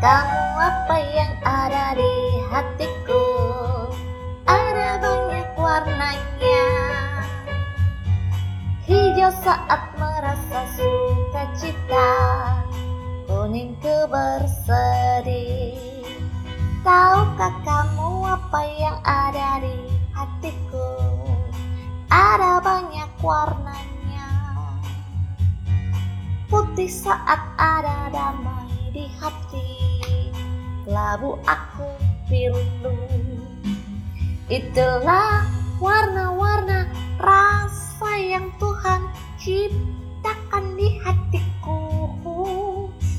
kamu apa yang ada di hatiku? Ada banyak warnanya. Hijau saat merasa sukacita Kuning ku bersedih Tahukah kamu apa yang ada di hatiku? Ada banyak warnanya. Putih saat ada damai di hati Labu aku biru Itulah warna-warna rasa yang Tuhan ciptakan di hatiku.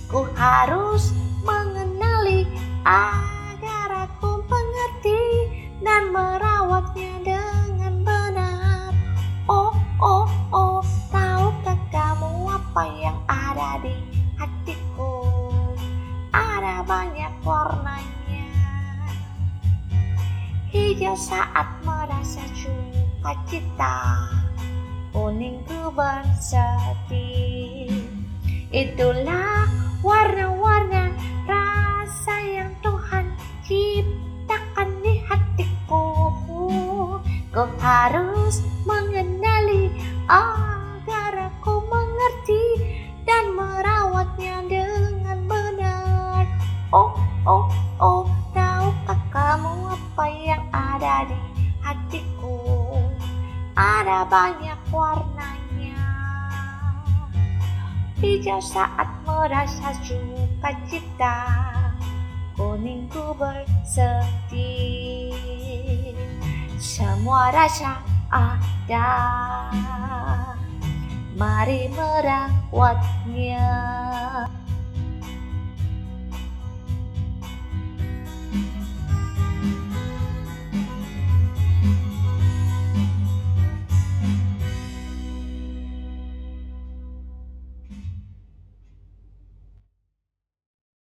Ku harus mengenali agar aku mengerti dan merawatnya Hijau saat merasa cita Kuning ku bersedih. Itulah warna-warna rasa yang Tuhan ciptakan di hatiku. Ku harus mengenali agar aku mengerti dan merawatnya dengan benar. Oh, oh, oh, apa yang ada di hatiku? Ada banyak warnanya. Hijau saat merasa cita Kuning ku bersedih. Semua rasa ada. Mari merawatnya